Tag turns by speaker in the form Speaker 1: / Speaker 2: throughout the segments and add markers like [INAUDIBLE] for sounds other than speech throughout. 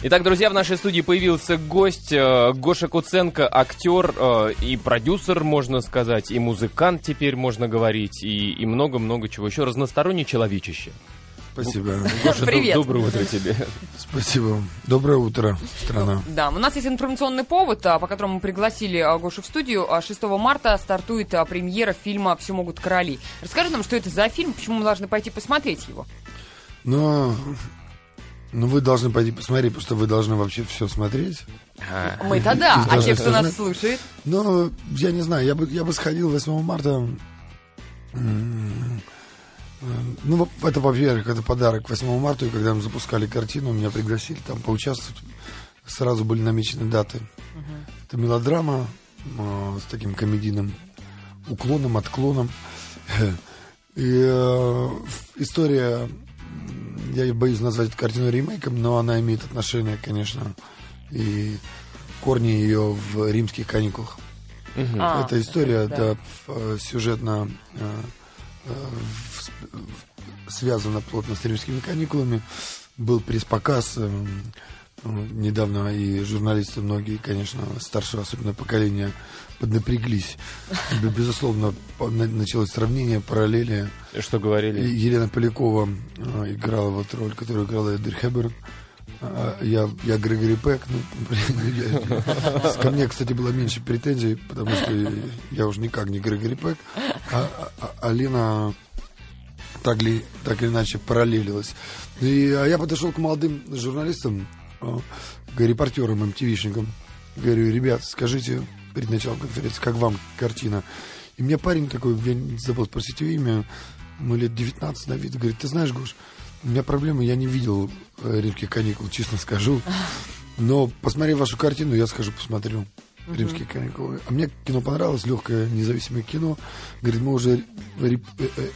Speaker 1: Итак, друзья, в нашей студии появился гость э, Гоша Куценко, актер э, и продюсер, можно сказать, и музыкант теперь можно говорить, и и много-много чего еще. Разносторонний человечище.
Speaker 2: Спасибо. [LAUGHS]
Speaker 1: Гоша,
Speaker 3: Привет.
Speaker 1: доб- доброе утро тебе.
Speaker 2: Спасибо. Доброе утро, страна.
Speaker 3: Да, у нас есть информационный повод, а, по которому мы пригласили а, Гошу в студию. А 6 марта стартует а, премьера фильма «Все могут короли». Расскажи нам, что это за фильм, почему мы должны пойти посмотреть его.
Speaker 2: Но, ну, вы должны пойти посмотреть, потому что вы должны вообще все смотреть.
Speaker 3: Мы-то да, а те, кто нас слушает?
Speaker 2: Но я не знаю, я бы, я бы сходил 8 марта. Ну, это, во-первых, это подарок 8 марта, и когда мы запускали картину, меня пригласили там поучаствовать. Сразу были намечены даты. Это мелодрама э, с таким комедийным уклоном, отклоном. [LAUGHS] И э, история, я боюсь назвать эту картину ремейком, но она имеет отношение, конечно, и корни ее в римских каникулах.
Speaker 3: А,
Speaker 2: Эта история,
Speaker 3: да.
Speaker 2: да, э, сюжетно э, э, связана плотно с римскими каникулами. Был пресс-показ э, э, недавно, и журналисты многие, конечно, старшего особенно поколения поднапряглись. Безусловно, началось сравнение, параллели.
Speaker 1: Что говорили?
Speaker 2: Елена Полякова э, играла вот роль, которую играла Эдри Хеберн. А Я, я Грегори Пэк. Ну, блин, я- ко мне, кстати, было меньше претензий, потому что я уже никак не Грегори Пэк. А, а- а Лена так, ли, так или иначе параллелилась. И, а я подошел к молодым журналистам, репортерам, МТВшникам. Говорю, ребят, скажите перед началом конференции, как вам картина? И мне парень такой, я забыл спросить его имя, ему лет 19 на вид, говорит, ты знаешь, Гош, у меня проблема, я не видел э, римских каникул, честно скажу. Но, посмотрев вашу картину, я скажу, посмотрю. Римские каникулы. А мне кино понравилось, легкое, независимое кино. Говорит, мы уже реп- э, э,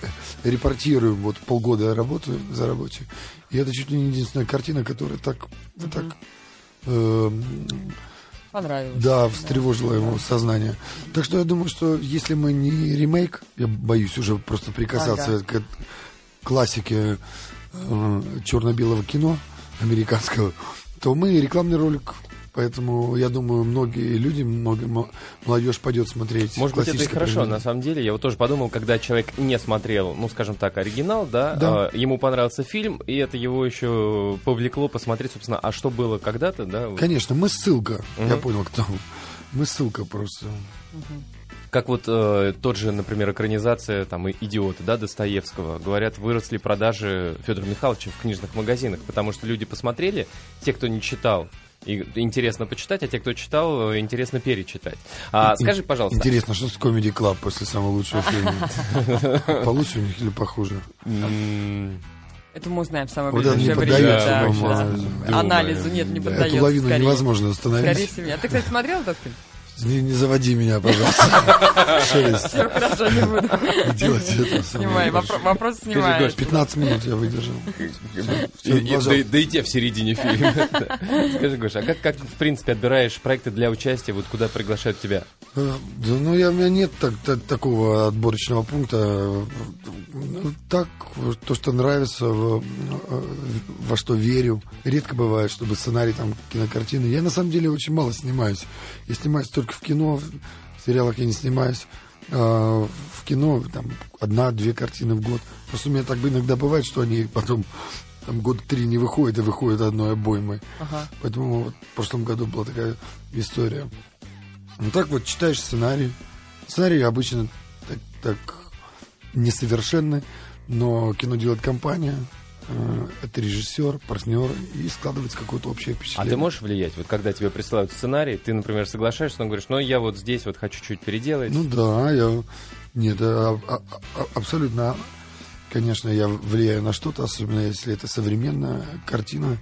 Speaker 2: э, репортируем, вот полгода я работаю за работе. И это чуть ли не единственная картина, которая так, вот так э,
Speaker 3: Понравилось.
Speaker 2: да, встревожило его сознание. Так что я думаю, что если мы не ремейк, я боюсь уже просто прикасаться
Speaker 3: Ага.
Speaker 2: к классике э, черно-белого кино американского, то мы рекламный ролик. Поэтому я думаю, многие люди, много мо- молодежь пойдет смотреть.
Speaker 1: Может быть, это и хорошо, на самом деле. Я вот тоже подумал, когда человек не смотрел, ну, скажем так, оригинал, да,
Speaker 2: Да.
Speaker 1: а, ему понравился фильм, и это его еще повлекло посмотреть, собственно, а что было когда-то, да?
Speaker 2: Конечно, мы ссылка. Я
Speaker 1: Мгм.
Speaker 2: понял, кто. Мы ссылка просто.
Speaker 1: Как вот э, тот же, например, экранизация там и «Идиоты», да, Достоевского. Говорят, выросли продажи Федора Михайловича в книжных магазинах, потому что люди посмотрели, те, кто не читал, и интересно почитать, а те, кто читал, интересно перечитать. А, скажи, пожалуйста,
Speaker 2: Интересно, что с Comedy Club после самого лучшего фильма? [LAUGHS] Получше у них или похуже?
Speaker 3: Это мы узнаем в самое
Speaker 2: Вот
Speaker 3: ближайшее время. да, да. Анализу нет, не
Speaker 1: Да.
Speaker 3: поддается.
Speaker 2: Эту лавину
Speaker 3: скорее.
Speaker 2: невозможно
Speaker 3: Скорее
Speaker 2: остановить.
Speaker 3: всего. А ты, кстати, смотрел этот фильм?
Speaker 2: Не, не заводи меня, пожалуйста. [LAUGHS] Шесть.
Speaker 3: Все хорошо, не буду.
Speaker 2: Делать это.
Speaker 3: Снимай, вопро- вопрос.
Speaker 1: Гош,
Speaker 2: 15 минут я выдержал.
Speaker 1: Да, и те в середине фильма. [LAUGHS] Скажи, Гоша, а как, в принципе, отбираешь проекты для участия, вот куда приглашают тебя?
Speaker 2: Э, Да, ну, я, у меня нет так- та- такого отборочного пункта. Ну, Так, то, что нравится, э, во что верю. Редко бывает, чтобы сценарий там кинокартины. Я, на самом деле, очень мало снимаюсь. Я снимаюсь только в кино, в сериалах я не снимаюсь. А, В кино там одна-две картины в год. Просто у меня так иногда бывает, что они потом там год три не выходят, и выходят одной обоймой.
Speaker 3: Ага.
Speaker 2: Поэтому вот в прошлом году была такая история. Ну так вот, читаешь сценарий. Сценарий обычно так, так несовершенный, но кино делает компания. Э, Это режиссер, партнер, и складывается какое-то общее
Speaker 1: А
Speaker 2: впечатление.
Speaker 1: ты можешь влиять? Вот когда тебе присылают сценарий, ты, например, соглашаешься, но говоришь, ну я вот здесь вот хочу чуть переделать.
Speaker 2: Ну да, я... Нет, а- а- а- абсолютно, конечно, я влияю на что-то, особенно если это современная картина,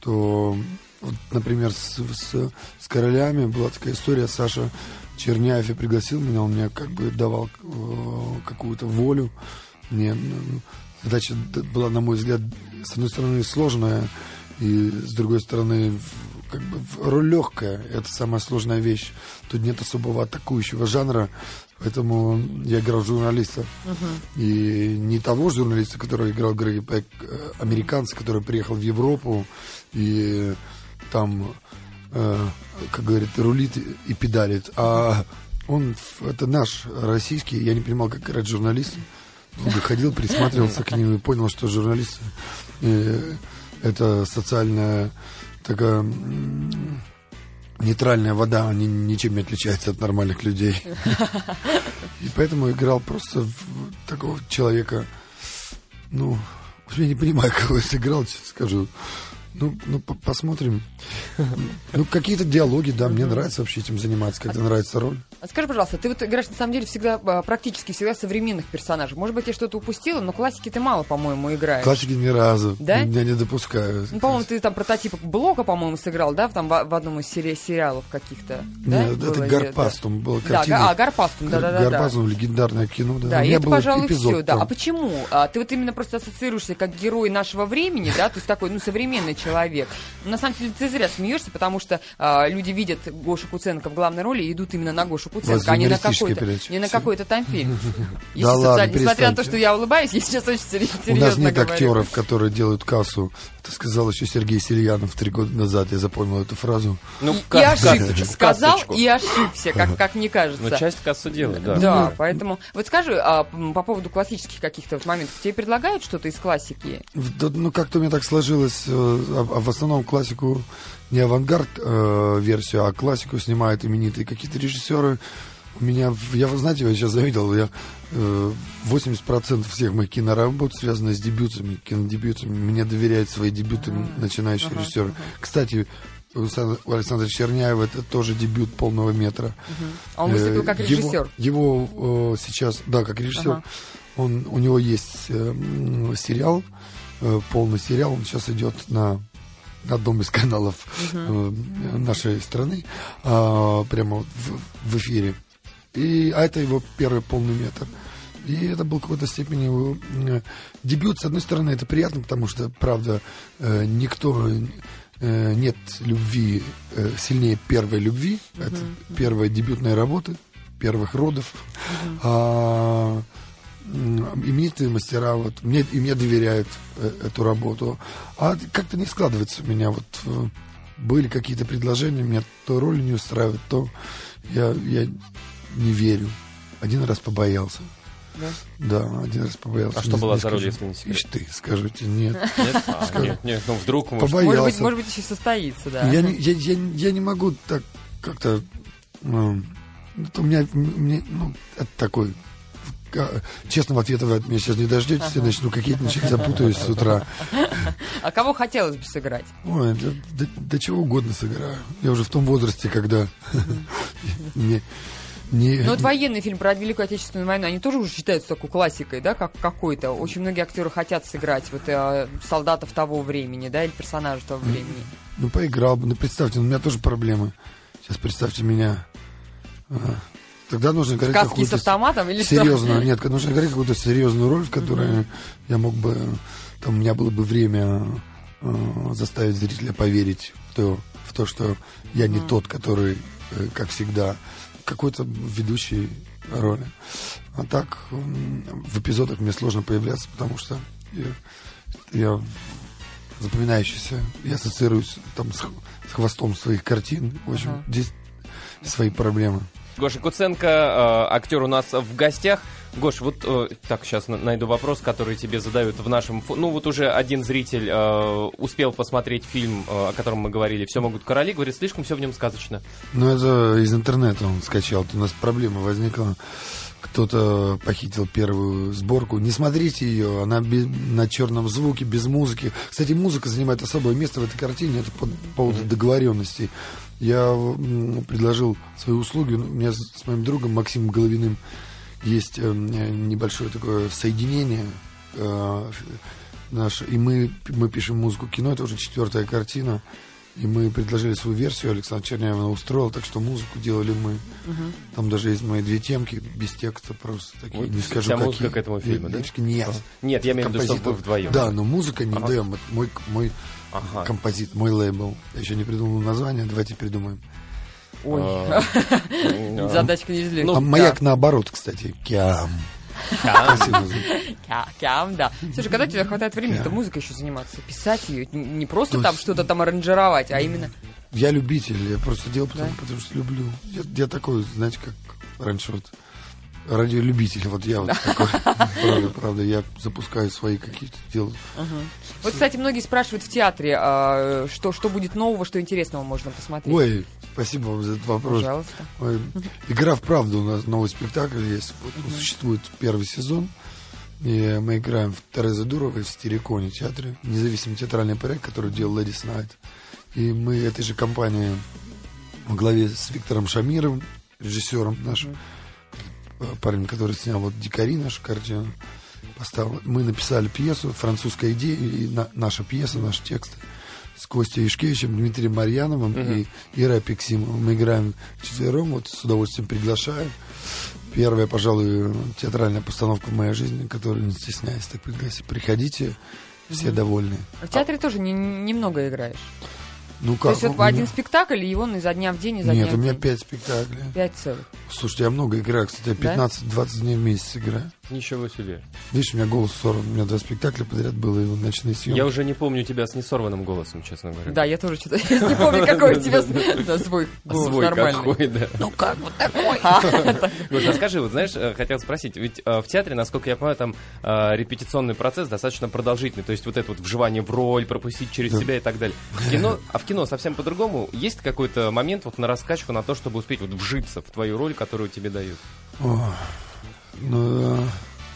Speaker 2: то, вот, например, с, с- с «Королями» была такая история, Саша Черняев и пригласил меня, он мне как бы давал э, какую-то волю. Мне ну, задача была, на мой взгляд, с одной стороны, сложная, и с другой стороны, как бы роль легкая. Это самая сложная вещь. Тут нет особого атакующего жанра, поэтому я играл журналиста. И не того журналиста, который играл Греги Пэк, э, американца, который приехал в Европу и там, э, как говорит, рулит и педалит. А он, это наш российский, я не понимал, как играть журналист. Ходил, присматривался к ним и понял, что журналист э, это социальная такая нейтральная вода, они ничем не отличаются от нормальных людей. И поэтому играл просто в такого человека, ну, я не понимаю, [LAUGHS] кого я сыграл, честно скажу. Ну, ну по- посмотрим. Ну, какие-то диалоги, да, мне нравится вообще этим заниматься, когда нравится роль.
Speaker 3: А Скажи, пожалуйста, ты вот играешь на самом деле всегда, а, практически всегда современных персонажей. Может быть, я что-то упустила, но классики ты мало, по-моему, играешь.
Speaker 2: Классики ни разу.
Speaker 3: Да?
Speaker 2: Меня не допускают.
Speaker 3: Ну, по-моему, ты там прототип Блока, по-моему, сыграл, да, там, в, в одном из сери- сериалов каких-то. да? Было
Speaker 2: это
Speaker 3: ли-
Speaker 2: Гарпастум
Speaker 3: Да,
Speaker 2: картина.
Speaker 3: га- а, Гарпастум, да-да-да.
Speaker 2: Гарпастум, легендарное кино, да.
Speaker 3: Да, и это,
Speaker 2: был
Speaker 3: пожалуй, все. Да. А почему? А, ты вот именно просто ассоциируешься как герой нашего времени, да, то есть такой, ну, современный человек. Но на самом деле ты зря смеешься, потому что а, люди видят Гошу Куценко в главной роли и идут именно на Гошу Куценко, а не на какой-то, не на какой-то там фильм. [LAUGHS]
Speaker 2: Да ладно,
Speaker 3: Несмотря на то, что я улыбаюсь, я сейчас очень серьезно
Speaker 2: У нас нет актеров, которые делают кассу. Это сказал еще Сергей Сельянов три года назад. Я запомнил эту фразу.
Speaker 1: Ну,
Speaker 3: И ошибся. Сказал и ошибся, как, как мне кажется.
Speaker 1: Ну, часть кассу делает, да.
Speaker 3: Да, поэтому... Вот скажи, а, по поводу классических каких-то вот моментов, тебе предлагают что-то из классики?
Speaker 2: Да, Ну, как-то у меня так сложилось. э, а- а В основном классику, не авангард э, версию, а классику снимают именитые какие-то режиссеры. У меня, я, вы знаете, я сейчас заметил, я э, 80% всех моих киноработ связаны с дебютами, кинодебютами. Мне доверяют свои дебюты начинающие
Speaker 3: ага,
Speaker 2: режиссеры.
Speaker 3: ага.
Speaker 2: Кстати, у Александра- Черняева это тоже дебют полного метра.
Speaker 3: А он выступил
Speaker 2: Э,
Speaker 3: как
Speaker 2: его-
Speaker 3: режиссер.
Speaker 2: Его, э, сейчас, да, как режиссер.
Speaker 3: Ага.
Speaker 2: Он, у него есть э, сериал, э, полный сериал, он сейчас идет на на одном из каналов э, нашей страны, а, прямо в, в эфире. И, а это его первый полный метр. И это был в какой-то степени его э, дебют. С одной стороны, это приятно, потому что, правда, э, никто э, нет любви сильнее первой любви. Это первая дебютная работа первых родов. А, м, именитые мастера, вот, мне, и мне доверяют эту работу. А как-то не складывается у меня. Вот были какие-то предложения, меня то роль не устраивает, то я, я не верю. Один раз побоялся.
Speaker 3: Да?
Speaker 2: Да, один раз побоялся.
Speaker 1: А что
Speaker 2: не
Speaker 1: за роль,
Speaker 2: скажу.
Speaker 1: если не секрет?
Speaker 2: Ишь ты, скажите, нет.
Speaker 1: Нет? А, нет, нет, ну вдруг, может,
Speaker 2: Побоялся.
Speaker 3: Может быть, может быть, еще состоится, да.
Speaker 2: Я не, я, я, я не могу так как-то... это у меня, мне, ну, это такой... ка- Честного ответа вы от меня сейчас не дождетесь, я начну какие-нибудь запутаюсь с утра.
Speaker 3: А кого хотелось бы сыграть?
Speaker 2: Ой, да, да- да чего угодно сыграю. Я уже в том возрасте, когда [LAUGHS] не, не,
Speaker 3: Ну, вот военный фильм про Великую Отечественную войну, они тоже уже считаются такой классикой, да, как какой-то. Очень многие актеры хотят сыграть вот э, солдатов того времени, да, или персонажей того времени.
Speaker 2: ну, поиграл бы. Ну, представьте, у меня тоже проблемы. Сейчас представьте меня. А, Тогда нужно играть
Speaker 3: Сказки с автоматом или что?
Speaker 2: серьезную, нет, нужно играть какую-то серьезную роль, в которой я мог бы, там у меня было бы время э, заставить зрителя поверить в то, в то, что я не тот, который, э, как всегда, какой-то ведущий роли. А так в эпизодах мне сложно появляться, потому что я, я запоминающийся, я ассоциируюсь там с, с хвостом своих картин. В общем,
Speaker 3: Ага.
Speaker 2: здесь свои проблемы.
Speaker 1: Гоша Куценко, э, актер у нас в гостях. Гош, вот э, так сейчас найду вопрос, который тебе задают в нашем... Ну вот уже один зритель э, успел посмотреть фильм, э, о котором мы говорили, «Все могут короли», говорит, слишком все в нем сказочно.
Speaker 2: Ну, это из интернета он скачал. У нас проблема возникла. Кто-то похитил первую сборку. Не смотрите ее, она без- на черном звуке, без музыки. Кстати, музыка занимает особое место в этой картине. Это по поводу договоренностей. Я предложил свои услуги. У меня с с моим другом Максимом Головиным есть э, небольшое такое соединение. э, наше, и мы, мы пишем музыку кино. Это уже четвертая картина. И мы предложили свою версию, Александр Черняев она устроил, так что музыку делали мы. Там даже есть мои две темки без текста просто такие.
Speaker 1: Вот
Speaker 2: не скажу,
Speaker 1: вся
Speaker 2: какие.
Speaker 1: музыка к этому фильму, да?
Speaker 2: Девочки, Нет.
Speaker 1: Нет, я имею в виду, что вы вдвоем.
Speaker 2: Да, но музыка не
Speaker 1: Ага.
Speaker 2: даем. Мой, мой
Speaker 1: Ага.
Speaker 2: композит, мой лейбл. Я еще не придумал название, давайте придумаем.
Speaker 3: Ой,
Speaker 1: А, [LAUGHS]
Speaker 3: задачка не из легких.
Speaker 1: Ну,
Speaker 2: маяк наоборот, кстати. Кям.
Speaker 3: Кям, да. Слушай, когда у тебя хватает времени, то
Speaker 2: Кям.
Speaker 3: музыкой еще заниматься? Писать ее? Не просто там что-то там аранжировать, а именно...
Speaker 2: я любитель, я просто делал потому, что люблю. Я, я такой, знаете, как раньше вот радиолюбитель, вот я вот такой. Правда, правда, я запускаю свои какие-то дела.
Speaker 3: Вот, кстати, многие спрашивают в театре, а, что, что будет нового, что интересного можно посмотреть.
Speaker 2: Ой, спасибо вам за этот вопрос.
Speaker 3: Пожалуйста.
Speaker 2: Игра в правду у нас новый спектакль есть. Вот Существует первый сезон. И мы играем в Тереза Дуровой в Стереконе театре. Независимый театральный проект, который делал Лэдис Найт. И мы этой же компании во главе с Виктором Шамировым, режиссером нашим, парень, который снял вот «Дикари» нашу картину, поставил. Мы написали пьесу, французская идея, и на- наша пьеса, наши тексты с Костей Ишкевичем, Дмитрием Марьяновым и Ирой Апексимовым. Мы играем вчетвером, вот с удовольствием приглашаю. Первая, пожалуй, театральная постановка в моей жизни, которую не стесняюсь так пригласить. Приходите, все довольны.
Speaker 3: В театре тоже не- немного играешь.
Speaker 2: Ну
Speaker 3: То
Speaker 2: как?
Speaker 3: есть вот
Speaker 2: у
Speaker 3: по один
Speaker 2: меня-
Speaker 3: спектакль, и он изо дня в день, изо дня
Speaker 2: Нет, у
Speaker 3: в
Speaker 2: меня пять спектаклей.
Speaker 3: Пять целых.
Speaker 2: Слушайте, я много играю, кстати, я
Speaker 3: Да?
Speaker 2: 15-20 дней в месяц играю.
Speaker 1: Ничего себе.
Speaker 2: Видишь, у меня голос сорван, у меня два спектакля подряд было, и ночные съемки.
Speaker 1: Я уже не помню тебя с несорванным голосом, честно говоря.
Speaker 3: Да, я тоже что-то [LAUGHS] не помню, какой у тебя свой голос
Speaker 1: Свой
Speaker 3: нормальный.
Speaker 1: какой, да.
Speaker 3: Ну как вот такой? [LAUGHS]
Speaker 1: А скажи, вот знаешь, э, хотел спросить, ведь э, в театре, насколько я понимаю, там э, репетиционный процесс достаточно продолжительный, то есть вот это вот вживание в роль, пропустить через себя и так далее. В кино, а в кино совсем по-другому. Есть какой-то момент вот на раскачку на то, чтобы успеть вот вжиться в твою роль, которую тебе дают?
Speaker 2: Ну,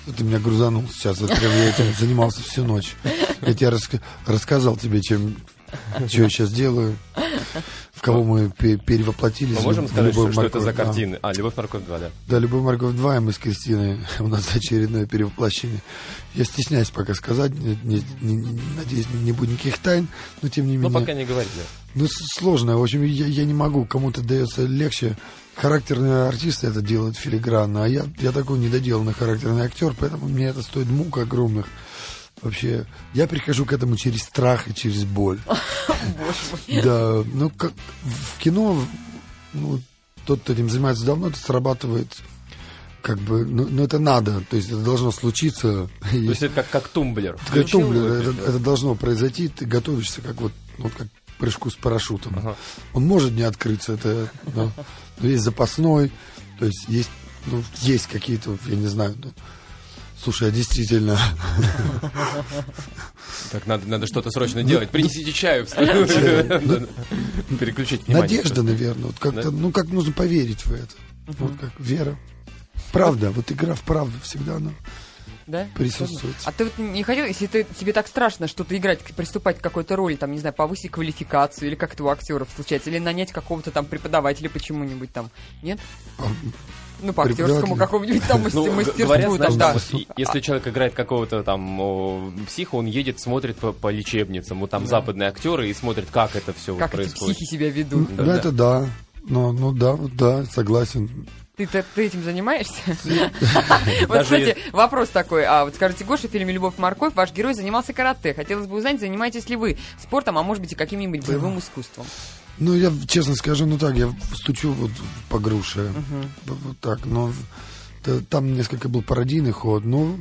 Speaker 2: да. ты меня грузанул сейчас. Вот прям я этим занимался всю ночь. Я тебе раска- рассказал тебе, чем, что я сейчас делаю, в кого мы пе- перевоплотились.
Speaker 1: Мы можем сказать,
Speaker 2: «Любовь,
Speaker 1: что, что это
Speaker 2: морковь».
Speaker 1: за картины? А, «Любовь, морковь 2», да.
Speaker 2: Да, «Любовь, морковь 2», и мы с Кристиной, [LAUGHS] у нас очередное перевоплощение. Я стесняюсь пока сказать, не- не- не- надеюсь, не будет никаких тайн, но тем не
Speaker 1: Ну,
Speaker 2: менее.
Speaker 1: пока не говори.
Speaker 2: Ну, сложно. В общем, я, я не могу. Кому-то дается легче. Характерные артисты это делают филигранно, а я, я такой недоделанный характерный актер, поэтому мне это стоит мук огромных. Вообще, я прихожу к этому через страх и через боль. [LAUGHS] Да, ну, как в кино, ну, тот, кто этим занимается давно, это срабатывает как бы, ну, ну, это надо, то есть это должно случиться.
Speaker 1: То есть это как, как тумблер.
Speaker 2: Как тумблер, это, это должно произойти, ты готовишься как вот, вот как прыжку с парашютом.
Speaker 1: Ага.
Speaker 2: Он может не открыться, это, но, но есть запасной, то есть есть, ну, есть какие-то, я не знаю, ну, слушай, а действительно,
Speaker 1: Так, надо, надо что-то срочно делать. Принесите чаю. Переключить внимание.
Speaker 2: надежда, наверное, вот как-то,
Speaker 1: Да?
Speaker 2: ну, как нужно поверить в это, вот как вера. Правда, вот игра в правду всегда она
Speaker 3: Да?
Speaker 2: присутствует.
Speaker 3: А ты вот не хотел, если ты, тебе так страшно что-то играть, приступать к какой-то роли, там, не знаю, повысить квалификацию, или как это у актеров случается, или нанять какого-то там преподавателя почему-нибудь там, нет?
Speaker 2: А,
Speaker 3: Ну, по актерскому какому-нибудь там
Speaker 1: Ну,
Speaker 3: мастерству,
Speaker 1: говорят, знаешь,
Speaker 3: там, да.
Speaker 1: вот и- если человек играет какого-то там о, психа, он едет, смотрит по, по лечебницам, вот там западные актеры и смотрит, как это все
Speaker 3: Как
Speaker 1: происходит.
Speaker 3: психи себя ведут.
Speaker 2: Ну, это да, ну, ну да, да, согласен.
Speaker 3: Ты, ты, ты этим занимаешься? Вот, кстати, вопрос такой. А вот скажите, Гоша, в фильме «Любовь, морковь» ваш герой занимался карате. Хотелось бы узнать, занимаетесь ли вы спортом, а может быть и каким-нибудь боевым искусством?
Speaker 2: Ну, я честно скажу, ну так, я стучу вот по груше. Вот так, но там несколько был пародийный ход, но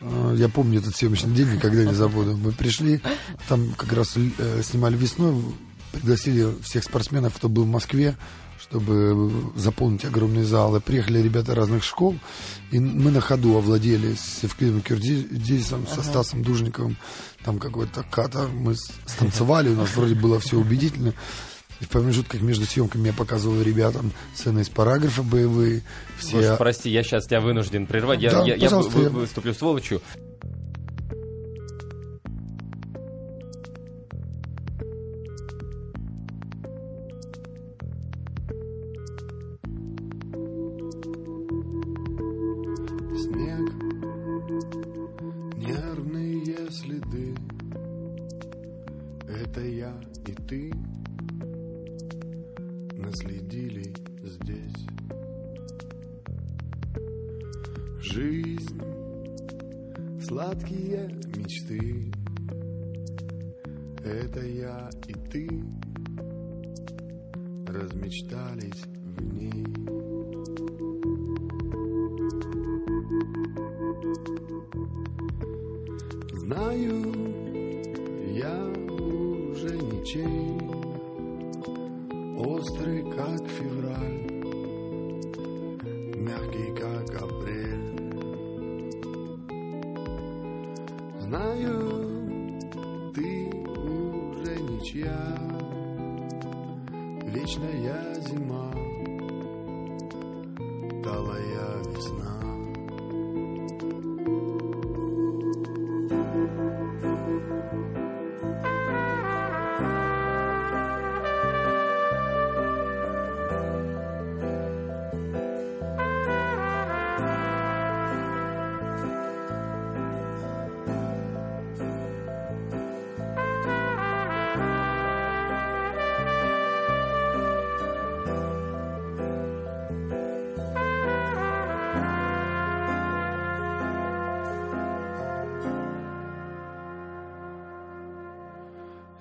Speaker 2: э, я помню этот съемочный день, никогда не забуду. Мы пришли, там как раз э, снимали весной, пригласили всех спортсменов, кто был в Москве, чтобы заполнить огромные залы. Приехали ребята разных школ, и мы на ходу овладели с Евклидом Кюрдизисом, со Стасом Дужниковым, там какой-то ката, мы станцевали, у нас вроде было все убедительно. И в промежутках между съемками я показывал ребятам сцены из параграфа боевые. Все...
Speaker 1: Гоша, прости, я сейчас тебя вынужден прервать. Я,
Speaker 2: Да,
Speaker 1: я- я- выступлю сволочью.
Speaker 2: Это я и ты Наследили здесь. Жизнь, сладкие мечты. Это я и ты Размечтались в ней Знаю, ты уже ничья, вечная зима,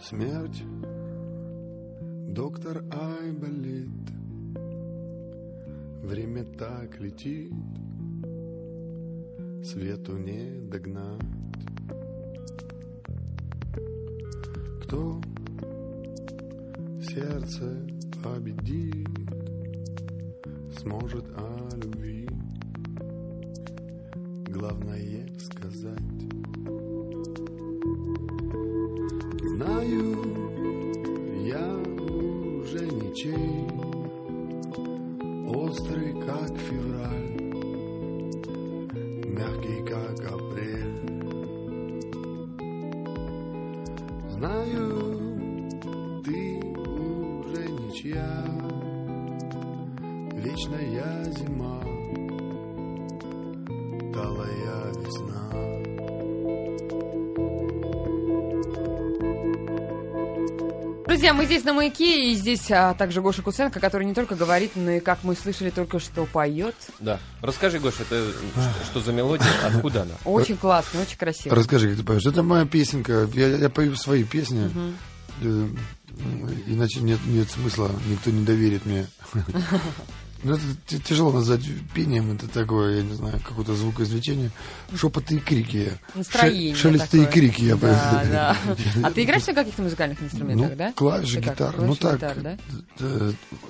Speaker 2: Смерть, доктор Айболит, Время так летит, Свету не догнать. Кто сердце победит, Сможет о Знаю, я уже ничей, Острый, как февраль, Мягкий, как апрель. Знаю, ты уже ничья, Вечная зима,
Speaker 3: Друзья, мы здесь на маяке, и здесь а, также Гоша Куценко, который не только говорит, но и, как мы слышали, только что поет.
Speaker 1: Да. Расскажи, Гоша, это что, что за мелодия, откуда она?
Speaker 3: Очень классно, очень красиво.
Speaker 2: Расскажи, как ты поешь. Это моя песенка. Я, я пою свои песни. Э, Иначе нет, нет смысла, никто не доверит мне. [LAUGHS] Ну, это тяжело назвать пением, это такое, я не знаю, какое-то звукоизвлечение. Шепоты и крики.
Speaker 3: Настроение
Speaker 2: Ше- Шелесты и
Speaker 3: такое.
Speaker 2: крики я.
Speaker 3: Да, да. [LAUGHS] А ты играешь на каких-то музыкальных инструментах,
Speaker 2: Ну,
Speaker 3: да?
Speaker 2: клавиши, гитара. Ну так,
Speaker 3: гитара, да?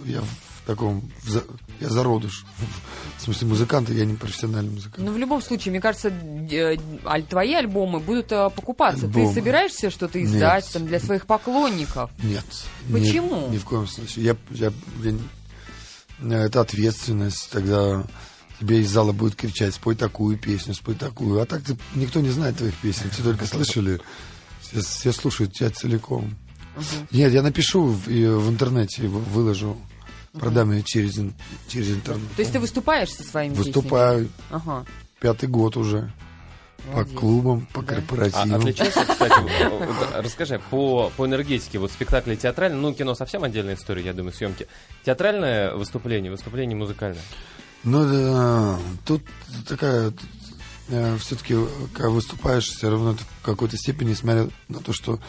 Speaker 2: я в таком, я зародыш. В смысле, музыкант, я не профессиональный музыкант.
Speaker 3: Ну, в любом случае, мне кажется, аль- твои альбомы будут э, покупаться.
Speaker 2: Альбомы.
Speaker 3: Ты собираешься что-то издать
Speaker 2: Нет.
Speaker 3: там, для своих поклонников?
Speaker 2: Нет.
Speaker 3: Почему?
Speaker 2: Нет, ни в коем случае. Я, я, я это ответственность, тогда тебе из зала будет кричать, спой такую песню, спой такую. А так ты, никто не знает твоих песен, все только слышали, все, все слушают тебя целиком. Нет, я напишу в, в интернете, вы- выложу, продам ее через, через интернет.
Speaker 3: То есть ты выступаешь со своими
Speaker 2: Выступаю
Speaker 3: песнями? Ага.
Speaker 2: пятый год уже.
Speaker 3: Молодец.
Speaker 2: По клубам, по
Speaker 3: Да.
Speaker 1: А
Speaker 2: корпоративам.
Speaker 1: отличается, кстати, вот, вот, расскажи, по, по энергетике, вот спектакли театральные, ну, кино совсем отдельная история, я думаю, съемки. Театральное выступление, выступление музыкальное.
Speaker 2: Ну да, тут такая все-таки, когда выступаешь, все равно в какой-то степени, несмотря на то, что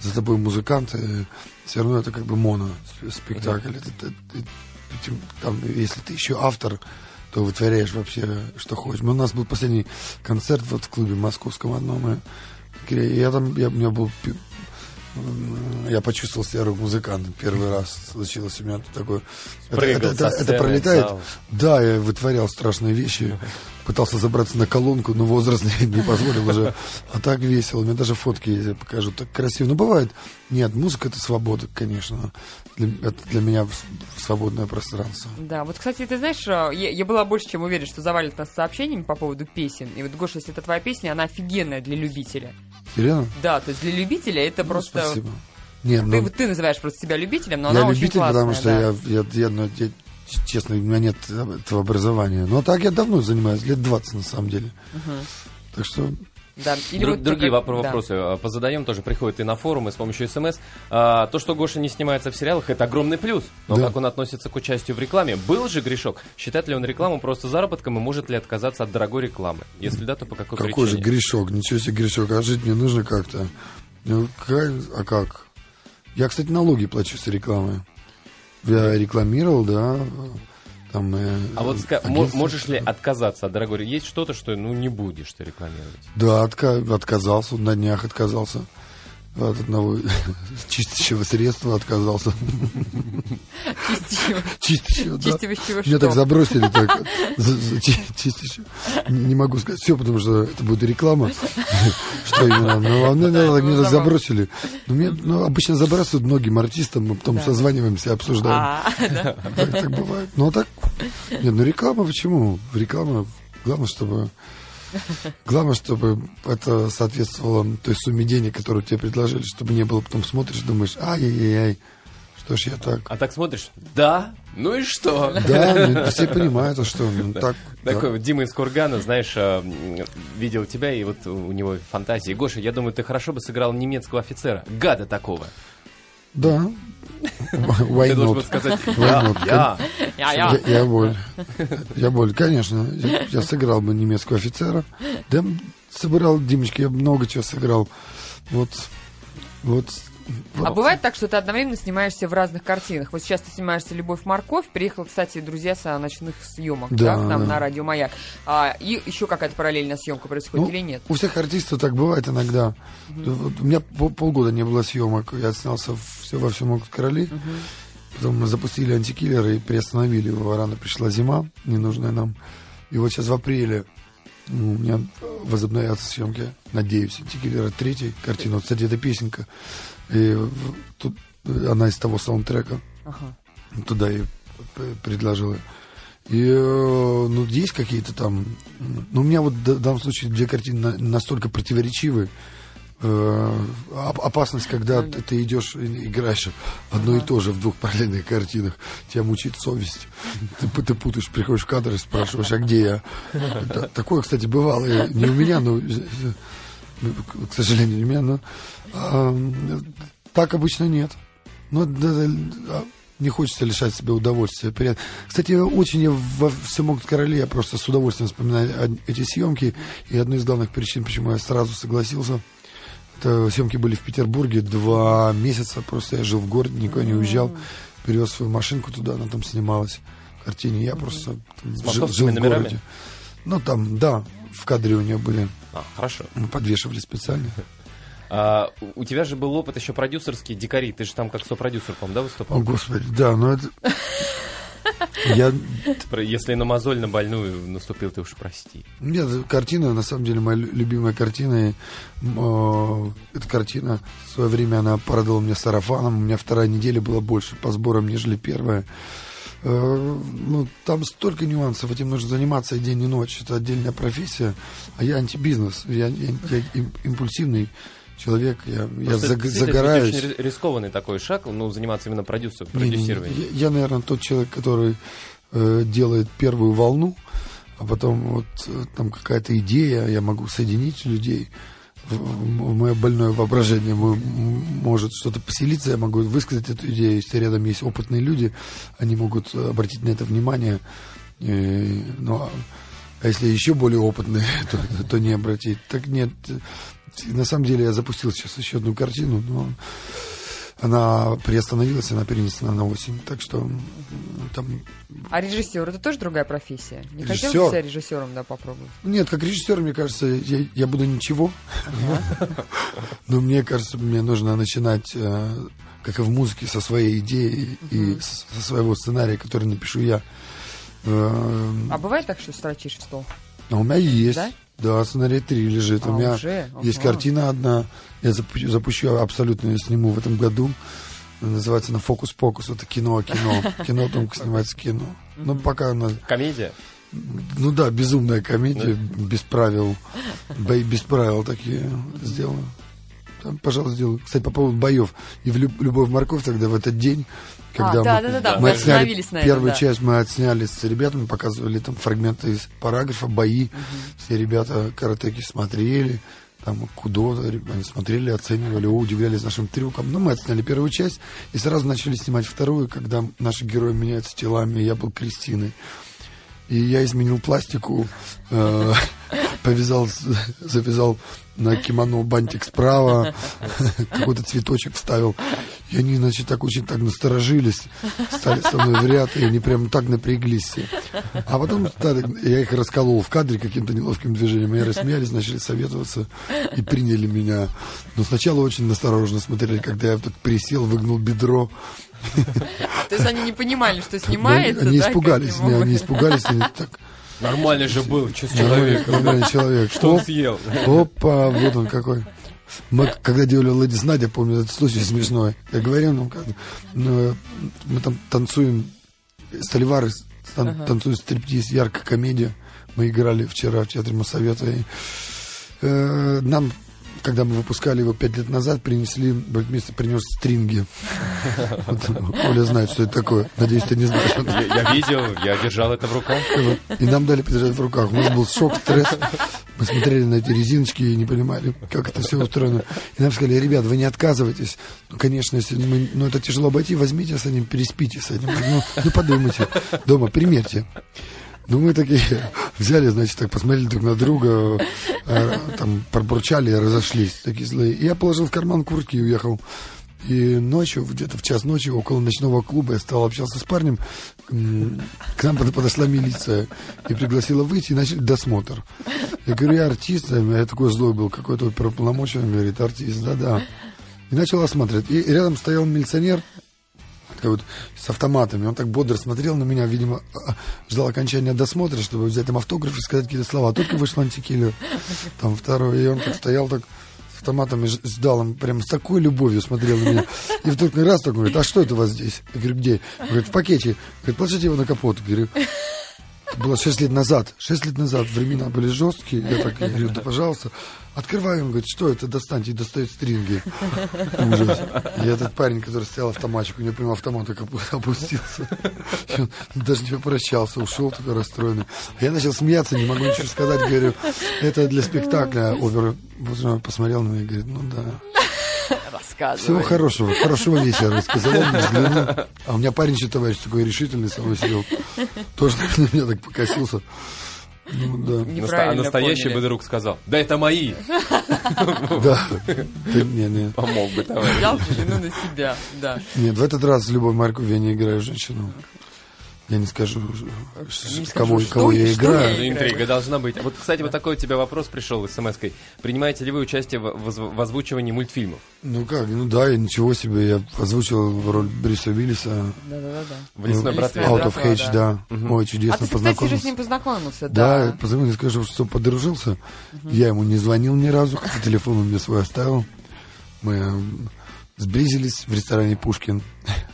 Speaker 2: за тобой музыканты, все равно это как бы моно спектакль. Это- это- ты- там, если ты еще автор, то вытворяешь вообще, что хочешь. У нас был последний концерт вот в клубе московском одном, и я там, я, у меня был я почувствовал себя рок-музыкантом. Первый раз случилось у меня такое. Это, это- это- это пролетает.
Speaker 1: зал.
Speaker 2: Да, я вытворял страшные вещи. Пытался забраться на колонку, но возраст не, [LAUGHS] не позволил уже. А так весело. У меня даже фотки я покажу. Так красиво. Ну, бывает. Нет, музыка это свобода, конечно. Для, это для меня свободное пространство.
Speaker 3: Да, вот, кстати, ты знаешь, э, я, я была больше чем уверена, что завалит нас сообщениями по поводу песен. И вот, Гоша, если это твоя песня, она офигенная для любителя.
Speaker 2: Серьезно?
Speaker 3: Да, то есть для любителя это
Speaker 2: Ну,
Speaker 3: просто...
Speaker 2: Спасибо. Нет,
Speaker 3: Ты,
Speaker 2: ну,
Speaker 3: ты называешь просто себя любителем, но
Speaker 2: я
Speaker 3: она очень
Speaker 2: любитель,
Speaker 3: классная.
Speaker 2: потому что
Speaker 3: да.
Speaker 2: я, я, я, ну, я- честно, у меня нет этого образования. Но так я давно занимаюсь, лет 20 на самом деле. Так что
Speaker 3: Да, или
Speaker 1: Друг-
Speaker 3: вот
Speaker 1: другие
Speaker 3: только-
Speaker 1: вопро-
Speaker 3: да.
Speaker 1: вопросы э, позадаем, тоже приходят и на форумы с помощью смс. А, то, что Гоша не снимается в сериалах, это огромный плюс. Но
Speaker 2: Да.
Speaker 1: как он относится к участию в рекламе? Был же грешок? Считает ли он рекламу просто заработком и может ли отказаться от дорогой рекламы? Если да, то по какой,
Speaker 2: какой же
Speaker 1: причине?
Speaker 2: грешок, ничего себе грешок, а жить мне нужно как-то. Ну, какая- а как? Я, кстати, налоги плачу с рекламы. Я рекламировал, да, там... э,
Speaker 1: А вот ска- можешь ли отказаться от дорогой Есть что-то, что ну не будешь ты рекламировать?
Speaker 2: Да, отка- отказался, на днях отказался. От одного [LAUGHS] чистящего средства отказался.
Speaker 3: Чистящего.
Speaker 2: Чистящего, да.
Speaker 3: Чистящего
Speaker 2: Меня так забросили, так, чистящего. Не могу сказать все, потому что это будет реклама. [LAUGHS] Что именно. Но а так
Speaker 3: это
Speaker 2: меня так забросили. Ну, ну, обычно забрасывают многим артистам, мы потом созваниваемся, обсуждаем.
Speaker 3: А, [LAUGHS]
Speaker 2: так бывает. Ну, а так... Нет, ну реклама почему? Реклама... Главное, чтобы... [LAUGHS] Главное, чтобы это соответствовало той сумме денег, которую тебе предложили, чтобы не было, потом смотришь, думаешь, ай-яй-яй, что ж я так...
Speaker 1: А так смотришь, да, ну и что? [LAUGHS]
Speaker 2: Да, ну, все понимают, а что, ну, так... да.
Speaker 1: Такой вот Дима из Кургана, знаешь, м, видел тебя, и вот у него фантазии. Гоша, я думаю, ты хорошо бы сыграл немецкого офицера, гада такого.
Speaker 2: Да. [LAUGHS] Why
Speaker 1: ты должен сказать,
Speaker 2: Why
Speaker 1: я,
Speaker 2: not?
Speaker 1: я.
Speaker 2: Я, боль. Я боль, конечно. Я, я сыграл бы немецкого офицера. Да, сыграл, Димочка, я много чего сыграл. Вот, вот.
Speaker 3: А бывает так, что ты одновременно снимаешься в разных картинах. Вот сейчас ты снимаешься «Любовь, морковь». Приехал, кстати, друзья со ночных съемок, да,
Speaker 2: Да,
Speaker 3: к нам
Speaker 2: да.
Speaker 3: на радио «Маяк». А, и еще какая-то параллельная съемка происходит
Speaker 2: Ну,
Speaker 3: или нет?
Speaker 2: У всех артистов так бывает иногда. Вот у меня пол- полгода не было съемок. Я снялся все во всем могут короли. Потом мы запустили антикиллер и приостановили его. Рано пришла зима, ненужная нам. И вот сейчас в апреле ну, у меня возобновятся съемки, надеюсь, антикиллера третьей картины. Вот, кстати, это песенка. И тут она из того саундтрека.
Speaker 3: Ага.
Speaker 2: Туда и предложила. И, э, ну, есть какие-то там... Ну, у меня вот в данном случае две картины на- настолько противоречивы. Э, оп- опасность, когда ты, идешь и играешь одно и то же в двух параллельных картинах, тебя мучит совесть. Ты, ты путаешь, приходишь в кадр и спрашиваешь, а где я? Такое, кстати, бывало. Не у меня, но, э, к сожалению, не у меня, но а, так обычно нет. Ну, да, да, а, не хочется лишать себя удовольствия. Кстати, очень во всем короле, я просто с удовольствием вспоминаю эти съемки. И одной из главных причин, почему я сразу согласился, это съемки были в Петербурге два месяца. Просто я жил в городе, никуда не уезжал. Перевез свою машинку туда, она там снималась. В картине я просто там жил, жил в
Speaker 1: номерами?
Speaker 2: городе. Ну, там, да, в кадре у нее были.
Speaker 1: А, хорошо.
Speaker 2: Мы подвешивали специально.
Speaker 1: А, у- тебя же был опыт еще продюсерский, дикари. Ты же там как сопродюсер, по-моему, да, выступал?
Speaker 2: О, Господи, да, ну это... Я...
Speaker 1: Если на мозоль на больную наступил, ты уж прости.
Speaker 2: Нет, картина, на самом деле, моя лю- любимая картина. И, э, эта картина, в свое время она порадовала меня сарафаном. У меня вторая неделя была больше по сборам, нежели первая. Э, ну, там столько нюансов, этим нужно заниматься и день, и ночь. Это отдельная профессия. А я антибизнес. Я, я- я им- импульсивный человек. Я, я заг-
Speaker 1: действительно, это
Speaker 2: загораюсь.
Speaker 1: очень ри- рискованный такой шаг, ну, заниматься именно продюсер,
Speaker 2: Не, не, не.
Speaker 1: продюсированием.
Speaker 2: Я, я, наверное, тот человек, который э, делает первую волну, а потом вот э, там какая-то идея, я могу соединить людей. В, в мое больное воображение мо- м- может что-то поселиться, я могу высказать эту идею, если рядом есть опытные люди, они могут обратить на это внимание. Э, ну, а, а если еще более опытные, [LAUGHS] то, то не обратить. Так нет, на самом деле я запустил сейчас еще одну картину, но она приостановилась, она перенесена на осень. Так что там...
Speaker 3: А режиссер это тоже другая профессия? Не хотел
Speaker 2: Режиссер?
Speaker 3: бы себя режиссером, да, попробовать?
Speaker 2: Нет, как режиссер, мне кажется, я, я буду ничего. [LAUGHS] Но мне кажется, мне нужно начинать, э, как и в музыке, со своей идеи и со своего сценария, который напишу я. Э,
Speaker 3: А бывает так, что строчишь в стол?
Speaker 2: А у меня есть.
Speaker 3: Да?
Speaker 2: Да, сценарий 3 лежит.
Speaker 3: А,
Speaker 2: у меня
Speaker 3: уже?
Speaker 2: есть
Speaker 3: Ага.
Speaker 2: картина одна. Я запущу, запущу абсолютно ее сниму в этом году. Называется на фокус-покус. Это кино, кино. Кино только снимается кино. Но пока она
Speaker 1: Комедия?
Speaker 2: ну да, безумная комедия, без правил. Бои без правил такие сделаю. Там, пожалуйста, сделаю. Кстати, по поводу боев. И в Люб- «Любовь морковь» тогда в этот день, когда
Speaker 3: А, да,
Speaker 2: мы,
Speaker 3: да, да, да,
Speaker 1: мы
Speaker 2: отсняли
Speaker 3: на этом,
Speaker 2: первую
Speaker 3: да.
Speaker 2: часть, мы отсняли с ребятами, показывали там фрагменты из параграфа, бои. Все ребята каратеки смотрели, там кудо, они смотрели, оценивали, удивлялись нашим трюкам. Ну, мы отсняли первую часть и сразу начали снимать вторую, когда наши герои меняются телами, я был Кристиной. И я изменил пластику, э, повязал, завязал на кимоно бантик справа, какой-то цветочек вставил. И они, значит, так очень так насторожились, стали со мной в ряд, и они прям так напряглись все. А потом стали- я их расколол в кадре каким-то неловким движением, они рассмеялись, начали советоваться и приняли меня. Но сначала очень осторожно смотрели, когда я так присел, выгнул бедро. [LAUGHS]
Speaker 3: То есть они не понимали, что снимается,
Speaker 2: они
Speaker 3: да,
Speaker 2: испугались, они испугались,
Speaker 1: Нормальный же был, с
Speaker 2: нормальный, человек.
Speaker 1: Что он съел?
Speaker 2: Опа, вот он какой. Мы, когда делали Леди Надя, помню этот случай смешной. Я говорил, ну как, ну, мы там танцуем, Столивары тан- танцуют стриптиз, яркая комедия. Мы играли вчера в театре Моссовета. И, э, нам, когда мы выпускали его пять лет назад, принесли, Бальтмейстер принес стринги. [LAUGHS] Оля знает, что это такое. Надеюсь, ты не знаешь.
Speaker 1: Я, видел, я держал это в руках.
Speaker 2: И нам дали подержать в руках. У нас был шок, стресс. Мы смотрели на эти резиночки и не понимали, как это все устроено. И нам сказали, ребят, вы не отказывайтесь. Ну, конечно, если мы, ну, это тяжело обойти, возьмите с этим, переспите с этим. Ну, ну подумайте дома, примерьте. Ну, мы такие взяли, значит, так посмотрели друг на друга, э, там, пробурчали разошлись, такие злые. И я положил в карман куртки и уехал. И ночью, где-то в час ночи, около ночного клуба, я стал общался с парнем. К нам под- подошла милиция и пригласила выйти, и начали досмотр. Я говорю, я артист, а я такой злой был, какой-то оперуполномоченный, говорит, артист, да-да. И начал осматривать. И рядом стоял милиционер, вот с автоматами. Он так бодро смотрел на меня, видимо, а, ждал окончания досмотра, чтобы взять там автограф и сказать какие-то слова. Только вышел антикиллер, там второй, и он так стоял так с автоматами, ж- ждал, он прям с такой любовью смотрел на меня. И вдруг раз такой говорит, а что это у вас здесь? Я говорю, где? Он говорит, в пакете. Говорит, положите его на капот. Говорю, это было 6 лет назад. 6 лет назад времена были жесткие. Я так говорю, да пожалуйста. Открываем, говорит, что это, достаньте, и достает стринги. Ужас. И этот парень, который стоял автоматчик, у него прямо автомат так опу- опустился. И он даже не попрощался, ушел такой расстроенный. А я начал смеяться, не могу ничего сказать, говорю, это для спектакля оперы. Посмотрел на меня и говорит, ну да.
Speaker 3: Рассказывай.
Speaker 2: Всего хорошего, хорошего вечера, сказал он, взглянул. А у меня парень еще товарищ такой решительный со мной сидел. Тоже [LAUGHS] на меня так покосился. Ну да,
Speaker 1: Наста-
Speaker 3: Неправильно
Speaker 1: а настоящий
Speaker 3: поняли.
Speaker 1: бы друг сказал, да это мои. [LAUGHS]
Speaker 2: да. Ты- не, не.
Speaker 1: Помог бы, товарищ.
Speaker 3: Взял вину на себя, да.
Speaker 2: Нет, в этот раз Любовь Маркову я не играю женщину. Я не скажу,
Speaker 3: Не
Speaker 2: кого,
Speaker 3: скажу,
Speaker 2: кого
Speaker 3: что-
Speaker 2: я
Speaker 3: что
Speaker 2: играю.
Speaker 3: я
Speaker 1: Ну, Интрига должна быть. Вот, кстати, вот такой у тебя вопрос пришел смс-кой. Принимаете ли вы участие в, в озвучивании мультфильмов?
Speaker 2: Ну как, ну да, и ничего себе, я озвучил роль Бриса Уиллиса.
Speaker 3: Да-да-да.
Speaker 1: В «Лесной
Speaker 2: Ну, Out of
Speaker 3: братва»,
Speaker 2: Hedge, да. Ой, чудесно
Speaker 3: А ты, кстати, же
Speaker 2: познакомился.
Speaker 3: с ним познакомился,
Speaker 2: Да,
Speaker 3: да.
Speaker 2: я скажу, что подружился. Я ему не звонил ни разу, хотя телефон он мне свой оставил. Мы сблизились в ресторане Пушкин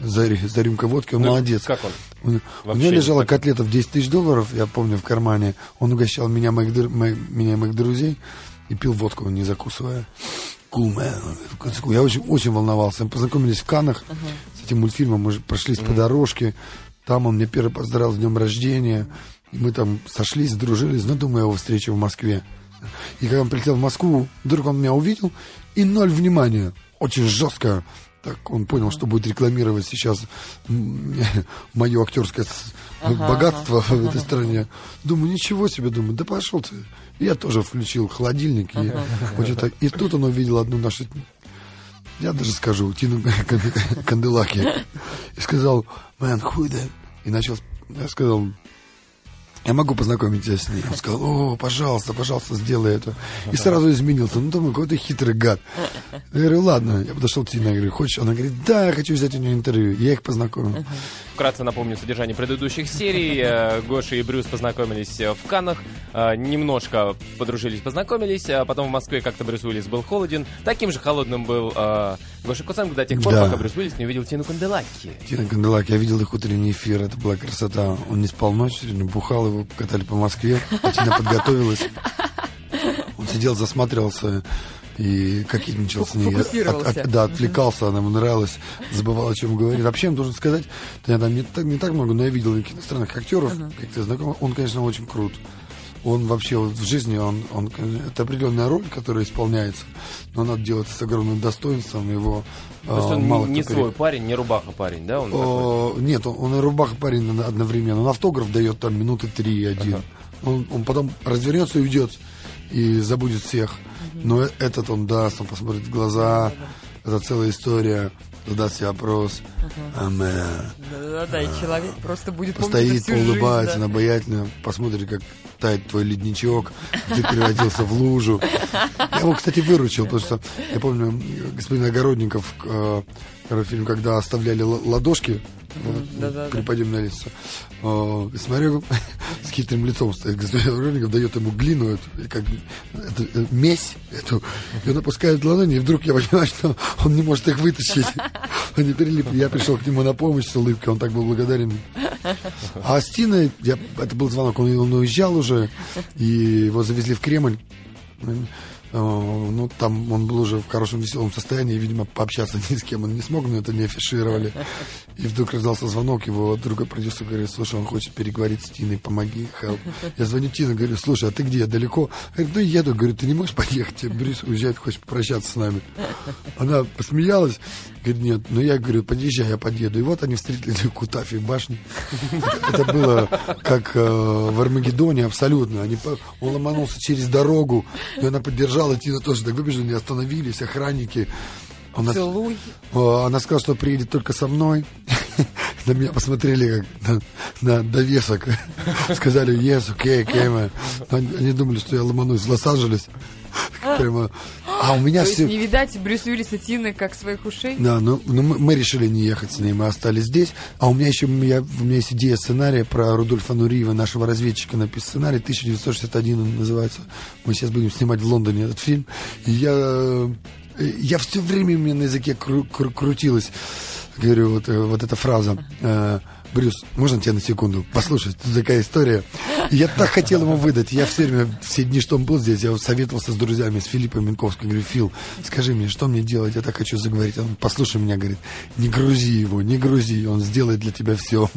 Speaker 2: за, за рюмкой водки. Он
Speaker 1: Ну,
Speaker 2: молодец.
Speaker 1: Как он?
Speaker 2: У, у меня лежала котлета в 10 тысяч долларов, я помню, в кармане. Он угощал меня, моих, дру- мо- меня и моих друзей и пил водку, не закусывая. Cool man. Я очень, очень волновался. Мы познакомились в Канах с этим мультфильмом. Мы же прошлись по дорожке. Там он мне первый поздравил с днем рождения. И мы там сошлись, дружились. Но думаю, его встречу в Москве. И когда он прилетел в Москву, вдруг он меня увидел, и ноль внимания. Очень жестко. Так он понял, что будет рекламировать сейчас [LAUGHS] мое актерское с- богатство в этой стране. Думаю, ничего себе, думаю, да пошел ты. Я тоже включил холодильник. И, очень так- и тут он увидел одну нашу, я даже скажу, Тину Кан- Канделаки. И сказал, man, who that? И начал, я сказал, я могу познакомить тебя с ней. Он сказал, о, пожалуйста, пожалуйста, сделай это. И сразу изменился. Ну, думаю, какой-то хитрый гад. [LAUGHS] Я говорю, ладно. Я подошел к Тине, я говорю, хочешь? Она говорит, да, я хочу взять у нее интервью. Я их познакомил.
Speaker 1: Вкратце напомню содержание предыдущих серий. [LAUGHS] Э, Гоша и Брюс познакомились э, в Каннах, э, немножко подружились, познакомились, а потом в Москве как-то Брюс Уиллис был холоден. Таким же холодным был Гоша Куценко до тех пор,
Speaker 2: Да.
Speaker 1: пока Брюс Уиллис не увидел Тину Канделаки.
Speaker 2: Тина Канделаки, я видел их утренний эфир, это была красота. Он не спал ночь, сегодня бухал, его катали по Москве. Тина подготовилась. Он сидел, засматривался и кокетничал с ней.
Speaker 3: Фокусировался.
Speaker 2: да, отвлекался, она ему нравилась, забывал, о чем говорит. Вообще, я должен сказать, я там не так, не так много, но я видел иностранных актеров, как-то знакомых. Он, конечно, очень крут. Он вообще вот в жизни, он, он, это определенная роль, которая исполняется, но надо делать с огромным достоинством, его
Speaker 1: То есть он
Speaker 2: а, мало
Speaker 1: не, не свой парень, не рубаха парень, да? Он?
Speaker 2: О, нет, он, он и рубаха парень одновременно. Он автограф дает там минуты три один.
Speaker 1: Ага.
Speaker 2: Он, он потом развернется и уйдет и забудет всех. Но э- этот он даст, он посмотрит в глаза. Это целая история. Задаст себе вопрос. Амен.
Speaker 3: Да-да-да, и человек просто будет жизнь,
Speaker 2: поулыбается,
Speaker 3: да.
Speaker 2: обаятельно, посмотрит, как тает твой ледничок, где превратился в лужу. Я его, кстати, выручил, потому что я помню, господин Огородников, первый фильм, когда оставляли ладошки вот, при подъеме на лестницу, э, смотрю, [LAUGHS] с хитрым лицом стоит господин Огородников, дает ему глину, эту, как эту, э, месть эту, и он опускает ладони, и вдруг я понимаю, что он не может их вытащить. [LAUGHS] Они прилипли. Я пришел к нему на помощь с улыбкой, он так был благодарен. А с Тиной, я, это был звонок, он, он уезжал уже, и его завезли в Кремль. Э, Ну, там он был уже в хорошем веселом состоянии, и, видимо, пообщаться ни с кем он не смог, но это не афишировали. И вдруг раздался звонок, его другой продюсер говорит, слушай, он хочет переговорить с Тиной, помоги, help. Я звоню Тине, говорю, слушай, а ты где, далеко? Говорит, ну, еду, говорю, ты не можешь подъехать, тебе Брюс уезжает, хочет попрощаться с нами. Она посмеялась, говорит, нет, ну, я говорю, подъезжай, я подъеду. И вот они встретились у [LAUGHS] Кутафи башни. Это, было как э, в Армагеддоне абсолютно. Он ломанулся через дорогу, и она поддержала, Тина тоже так выбежали, они остановились, охранники. Он от-
Speaker 3: Целуй.
Speaker 2: Она сказала, что приедет только со мной. [LAUGHS] На меня посмотрели как на, на довесок. [LAUGHS] Сказали, yes, okay, okay, man». Они, они думали, что я ломанусь в Лос-Анджелес. Прямо. А у меня
Speaker 3: То
Speaker 2: все...
Speaker 3: не видать Брюс Уиллиса Тины как своих ушей?
Speaker 2: Да, ну, ну, мы, мы решили не ехать с ней, мы остались здесь. А у меня еще я, у меня есть идея сценария про Рудольфа Нуриева, нашего разведчика, написан сценарий, 1961 он называется. Мы сейчас будем снимать в Лондоне этот фильм. И я, э, я все время у меня на языке кру- кру- крутилась, говорю, вот, э, вот эта фраза. Э, Брюс, можно тебя на секунду? Послушай, тут такая история. Я так хотел ему выдать. Я все время, все дни, что он был здесь, я советовался с друзьями, с Филиппом Минковским. Говорю, Фил, скажи мне, что мне делать? Я так хочу заговорить. Он, послушай меня, говорит, не грузи его, не грузи. Он сделает для тебя все.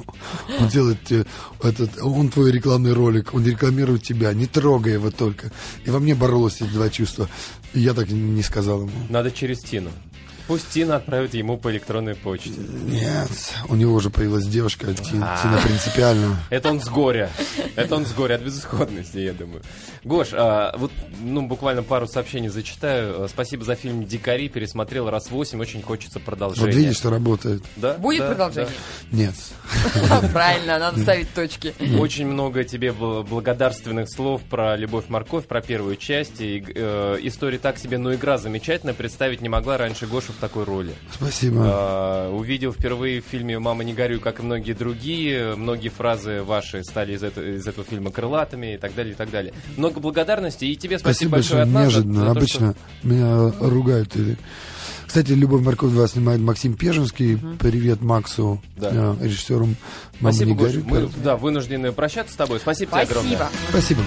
Speaker 2: Он делает тебе этот, он твой рекламный ролик, он рекламирует тебя. Не трогай его только. И во мне боролось эти два чувства. И я так не сказал ему.
Speaker 1: Надо через Тину. Пусть Тина отправит ему по электронной почте.
Speaker 2: Нет, у него уже появилась девушка, Тина, Тина принципиально.
Speaker 1: Это он с горя. Это он с горя от безысходности, я думаю. Гош, а, вот ну, буквально пару сообщений зачитаю. А, Спасибо за фильм «Дикари». Пересмотрел раз восемь. Очень хочется продолжения.
Speaker 2: Вот видишь, что работает.
Speaker 1: Да?
Speaker 3: Будет
Speaker 1: Да,
Speaker 3: продолжение?
Speaker 2: Нет.
Speaker 3: Правильно, надо ставить точки.
Speaker 1: Очень много тебе бл- благодарственных слов про «Любовь, морковь», про первую часть. И, э, история так себе, но игра замечательная. Представить не могла раньше Гошу в такой роли.
Speaker 2: Спасибо.
Speaker 1: А, увидел впервые в фильме «Мама, не горюй», как и многие другие. Многие фразы ваши стали из, этого- из этого фильма крылатыми и так далее, и так далее. Много благодарности. И тебе спасибо,
Speaker 2: Спасибо
Speaker 1: большое
Speaker 2: большое.
Speaker 1: от нас. за-
Speaker 2: Неожиданно.
Speaker 1: за то,
Speaker 2: Обычно меня ругают. или- Кстати, «Любовь морковь 2» снимает Максим Пежинский. Привет Максу,
Speaker 1: Да.
Speaker 2: э, режиссеру
Speaker 1: что-
Speaker 2: «Мама,
Speaker 1: Спасибо,
Speaker 2: не горюй».
Speaker 1: Мы, да, вынуждены прощаться с тобой. Спасибо, тебе огромное.
Speaker 3: Спасибо.
Speaker 2: Спасибо.